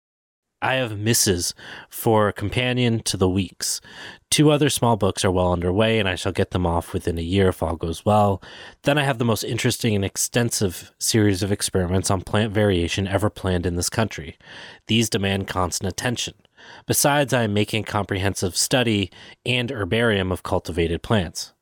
I have Misses for companion to the weeks. Two other small books are well underway, and I shall get them off within a year if all goes well. Then I have the most interesting and extensive series of experiments on plant variation ever planned in this country. These demand constant attention. Besides, I am making a comprehensive study and herbarium of cultivated plants.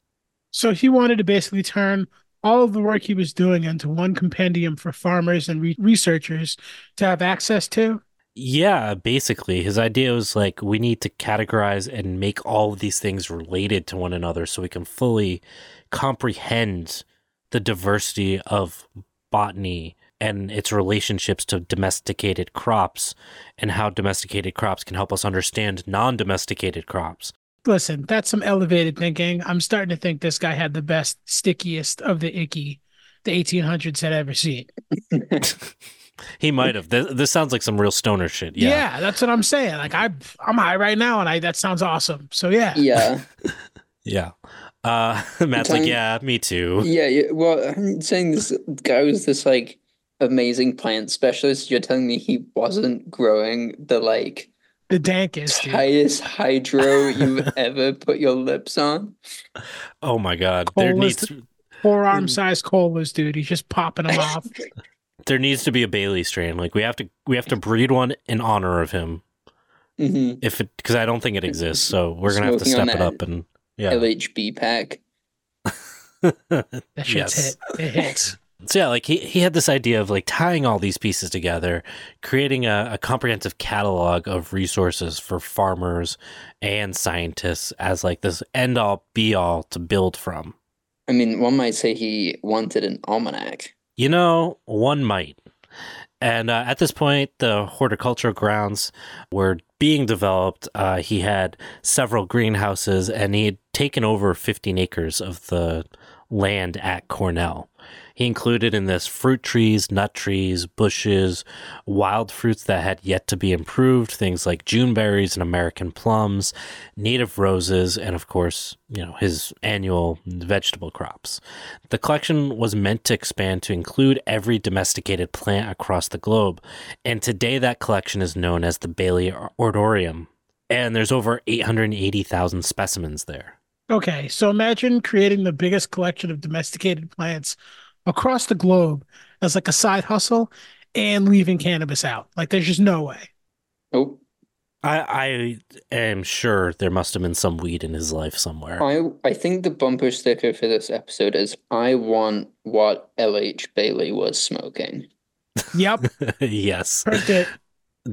So he wanted to basically turn all of the work he was doing into one compendium for farmers and re- researchers to have access to. Yeah, basically, his idea was like we need to categorize and make all of these things related to one another so we can fully comprehend the diversity of botany and its relationships to domesticated crops and how domesticated crops can help us understand non domesticated crops. Listen, that's some elevated thinking. I'm starting to think this guy had the best, stickiest of the icky the 1800s had ever seen. He might have. This, this sounds like some real stoner shit. Yeah. Yeah. that's what I'm saying. Like I, I'm high right now, and I that sounds awesome. So yeah, Yeah. Yeah. Uh, Matt's like, yeah, me too. Yeah, yeah. Well, I'm saying this guy was this like amazing plant specialist. You're telling me he wasn't growing the like the dankest. dude. highest hydro you've ever put your lips on? Oh my God. There Colas- needs Forearm sized colas, dude. He's just popping them off. There needs to be a Bailey strain. Like we have to we have to breed one in honor of him. hmm If it because I don't think it exists, so we're gonna have to step it up and yeah. LHB pack. That shit's Yes. hit. It hits. So yeah, like he, he had this idea of like tying all these pieces together, creating a, a comprehensive catalog of resources for farmers and scientists as like this end all be all to build from. I mean, one might say he wanted an almanac. You know, one might. And uh, at this point, the horticultural grounds were being developed. Uh, he had several greenhouses and he had taken over 15 acres of the land at Cornell. He included in this fruit trees, nut trees, bushes, wild fruits that had yet to be improved, things like June berries and American plums, native roses, and of course, you know, his annual vegetable crops. The collection was meant to expand to include every domesticated plant across the globe, and today that collection is known as the Bailey Hortorium. And there's over 880,000 specimens there. Okay, so imagine creating the biggest collection of domesticated plants across the globe as like a side hustle and leaving cannabis out. Like there's just no way. Oh, I, I am sure there must have been some weed in his life somewhere. I I think the bumper sticker for this episode is I want what LH Bailey was smoking. Yep, yes. heard.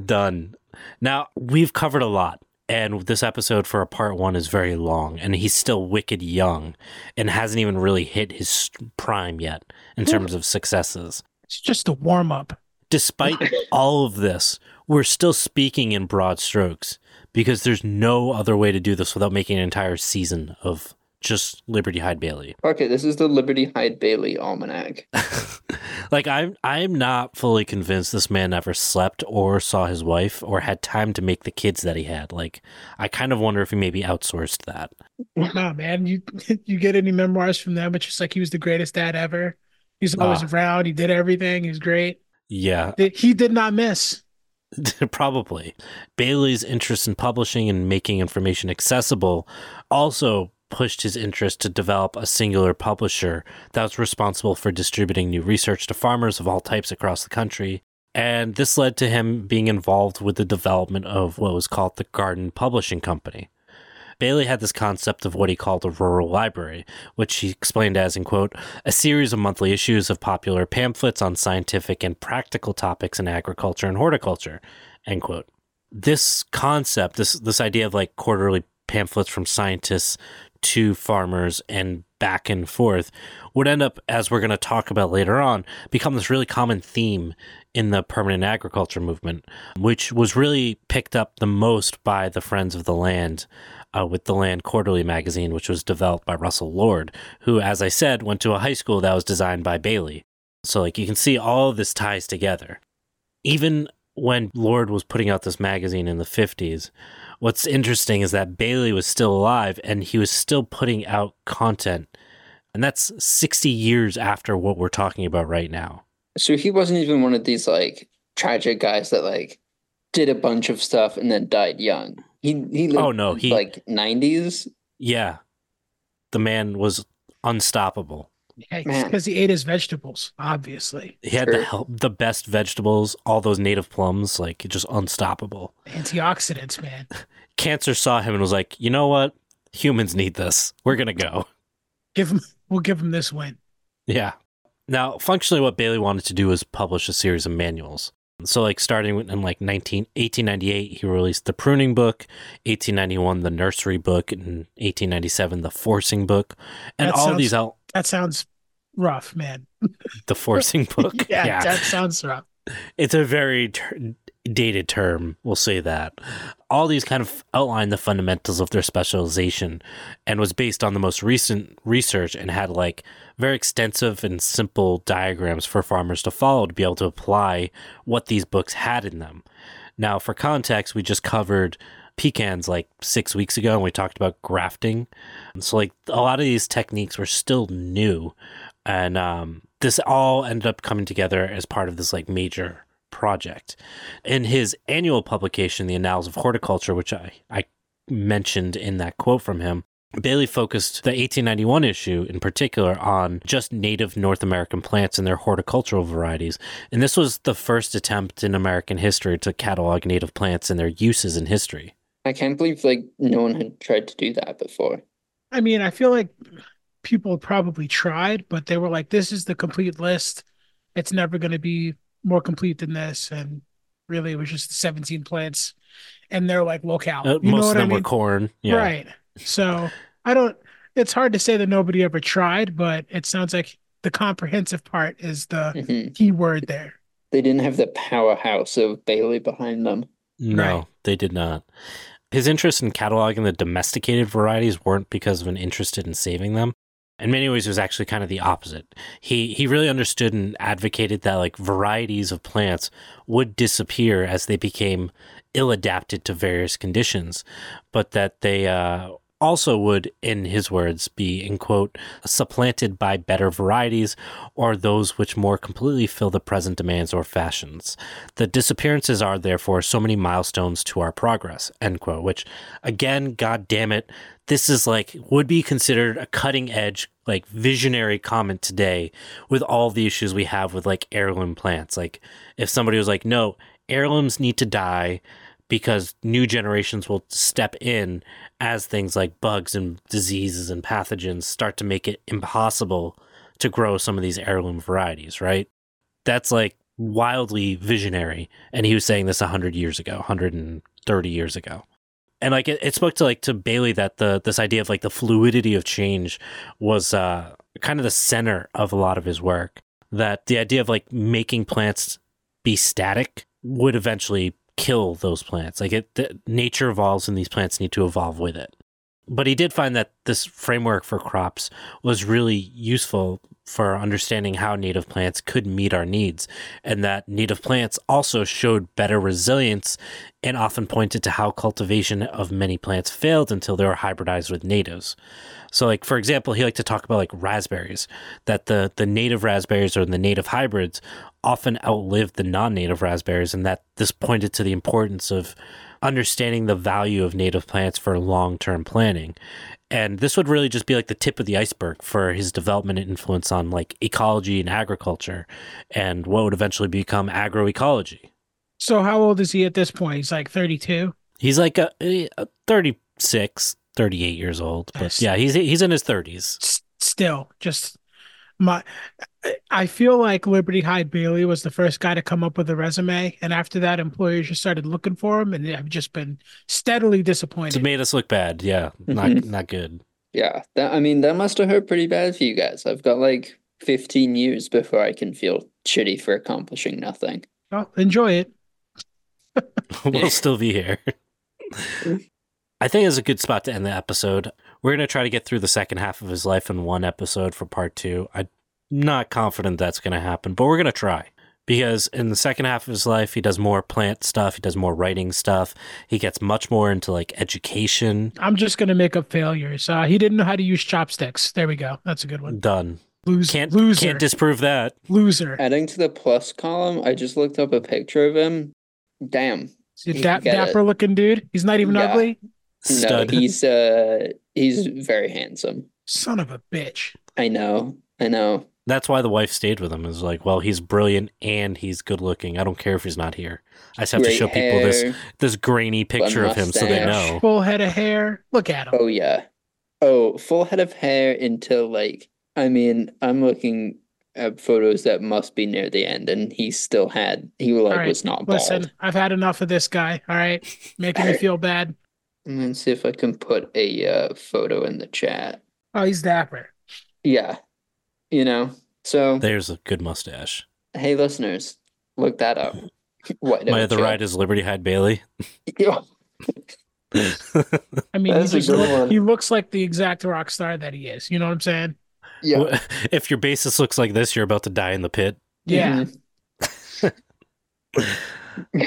Done. Now, we've covered a lot, and this episode for a part one is very long, and he's still wicked young and hasn't even really hit his prime yet in terms of successes. It's just a warm up. Despite all of this, we're still speaking in broad strokes because there's no other way to do this without making an entire season of just Liberty Hyde Bailey. Okay, this is the Liberty Hyde Bailey almanac. like I'm I'm not fully convinced this man ever slept or saw his wife or had time to make the kids that he had. Like I kind of wonder if he maybe outsourced that. Nah, man, you you get any memoirs from them? It's just like he was the greatest dad ever. He's always Ah. around. He did everything. He was great. Yeah, He did not miss. probably. Bailey's interest in publishing and making information accessible also pushed his interest to develop a singular publisher that was responsible for distributing new research to farmers of all types across the country. And this led to him being involved with the development of what was called the Garden Publishing Company. Bailey had this concept of what he called a rural library, which he explained as, in quote, a series of monthly issues of popular pamphlets on scientific and practical topics in agriculture and horticulture, end quote. This concept, this this idea of like quarterly pamphlets from scientists to farmers and back and forth would end up, as we're going to talk about later on, become this really common theme in the permanent agriculture movement, which was really picked up the most by the Friends of the Land uh, with the Land Quarterly magazine, which was developed by Russell Lord, who, as I said, went to a high school that was designed by Bailey. So, like, you can see all this ties together. Even when Lord was putting out this magazine in the 50s, what's interesting is that Bailey was still alive and he was still putting out content. And that's 60 years after what we're talking about right now. So he wasn't even one of these like tragic guys that like did a bunch of stuff and then died young. He he lived Oh, no, he- like nineties. Yeah. The man was unstoppable. Yeah, because he ate his vegetables, obviously. He had the Sure. help, the best vegetables, all those native plums, like just unstoppable. Antioxidants, man. Cancer saw him and was like, you know what? Humans need this. We're gonna go. Give him. We'll give him this win. Yeah. Now, functionally, what Bailey wanted to do was publish a series of manuals. So, like, starting in like 19, 1898, he released the pruning book, 1891, the nursery book, and 1897, the forcing book. And That all sounds- these out, That sounds rough, man. the forcing book. yeah, that sounds rough. it's a very ter- dated term we'll say that all these kind of outline the fundamentals of their specialization and was based on the most recent research and had like very extensive and simple diagrams for farmers to follow to be able to apply what these books had in them now for context we just covered pecans like six weeks ago and we talked about grafting so like a lot of these techniques were still new and um, this all ended up coming together as part of this like major project. In his annual publication, The Annals of Horticulture, which I, I mentioned in that quote from him, Bailey focused the 1891 issue in particular on just native North American plants and their horticultural varieties. And this was the first attempt in American history to catalog native plants and their uses in history. I can't believe like no one had tried to do that before. I mean, I feel like people probably tried, but they were like, "This is the complete list. It's never going to be more complete than this." And really, it was just 17 plants, and they're like locale. Uh, you know most of what I them mean? were corn. Yeah. Right. So I don't. It's hard to say that nobody ever tried, but it sounds like the comprehensive part is the Mhm. key word there. They didn't have the powerhouse of Bailey behind them. No, Right. they did not. His interest in cataloging the domesticated varieties weren't because of an interest in saving them. In many ways, it was actually kind of the opposite. He he really understood and advocated that like varieties of plants would disappear as they became ill adapted to various conditions, but that they uh, also would, in his words, be in quote supplanted by better varieties or those which more completely fill the present demands or fashions. The disappearances are therefore so many milestones to our progress. End quote. Which, again, god damn it, this is like would be considered a cutting edge like visionary comment today with all the issues we have with like heirloom plants like if somebody was like no heirlooms need to die because new generations will step in as things like bugs and diseases and pathogens start to make it impossible to grow some of these heirloom varieties right? That's like wildly visionary. And he was saying this 100 years ago 130 years ago. And like it, it spoke to like to Bailey that the this idea of like the fluidity of change was uh kind of the center of a lot of his work. That the idea of like making plants be static would eventually kill those plants. Like it, the, nature evolves, and these plants need to evolve with it. But he did find that this framework for crops was really useful for understanding how native plants could meet our needs, and that native plants also showed better resilience and often pointed to how cultivation of many plants failed until they were hybridized with natives. So, like for example, he liked to talk about like raspberries, that the the native raspberries or the native hybrids often outlived the non-native raspberries, and that this pointed to the importance of understanding the value of native plants for long-term planning. And this would really just be like the tip of the iceberg for his development and influence on like ecology and agriculture and what would eventually become agroecology. So how old is he at this point? He's like 32. He's like a, a 36, 38 years old. But yeah, he's he's in his 30s. S- still, just my. I feel like Liberty Hyde Bailey was the first guy to come up with a resume, and after that, employers just started looking for him, and have just been steadily It's disappointed. made us look bad. Yeah, mm-hmm. not not good. Yeah, that I mean that must have hurt pretty bad for you guys. I've got like 15 years before I can feel shitty for accomplishing nothing. Well, enjoy it. we'll still be here. I think it's a good spot to end the episode. We're going to try to get through the second half of his life in one episode for part two. I'm not confident that's going to happen, but we're going to try. Because in the second half of his life, he does more plant stuff, he does more writing stuff, he gets much more into like education. I'm just gonna make up failures. Uh, he didn't know how to use chopsticks. There we go. That's a good one. Done. Loser. Can't loser. can't disprove that. loser. Adding to the plus column, I just looked up a picture of him. Damn. See, you da- get it. dapper looking dude. He's not even Yeah. ugly. Stud. No, he's uh he's very handsome. Son of a bitch. I know. I know. That's why the wife stayed with him. Is like, well, he's brilliant and he's good looking. I don't care if he's not here. I just have to Great show people this this grainy picture of him so they know. Full head of hair. Look at him. Oh yeah. Oh, full head of hair until like I mean, I'm looking at photos that must be near the end and he still had he like All right, was not bald. Listen, I've had enough of this guy. All right, making me feel bad. I'm gonna see if I can put a uh, photo in the chat. Oh, he's dapper. Yeah. You know. So There's a good mustache. hey listeners, look that up. What My other you? right is Liberty Hyde Bailey. Yeah. I mean, That's he, a just good look- one. he looks like the exact rock star that he is. You know what I'm saying? Yeah. if your basis looks like this, you're about to die in the pit. Yeah. Mhm. All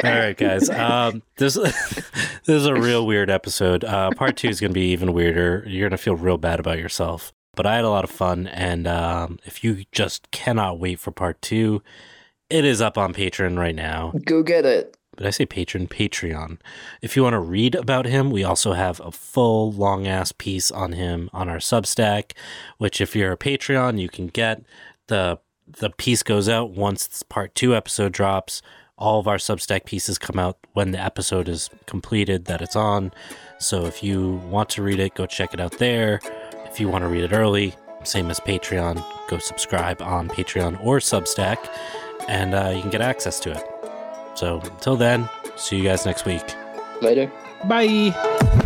right, guys. Um, this this is a real weird episode. Uh, part two is going to be even weirder. You're going to feel real bad about yourself. But I had a lot of fun, and um, if you just cannot wait for part two, it is up on Patreon right now. Go get it. Did I say patron? Patreon. If you want to read about him, we also have a full long ass piece on him on our Substack, which if you're a Patreon, you can get. The the piece goes out once this part two episode drops. All of our Substack pieces come out when the episode is completed that it's on. So if you want to read it, go check it out there. If you want to read it early, same as Patreon, go subscribe on Patreon or Substack, and uh, you can get access to it. So until then, see you guys next week. Later. Bye.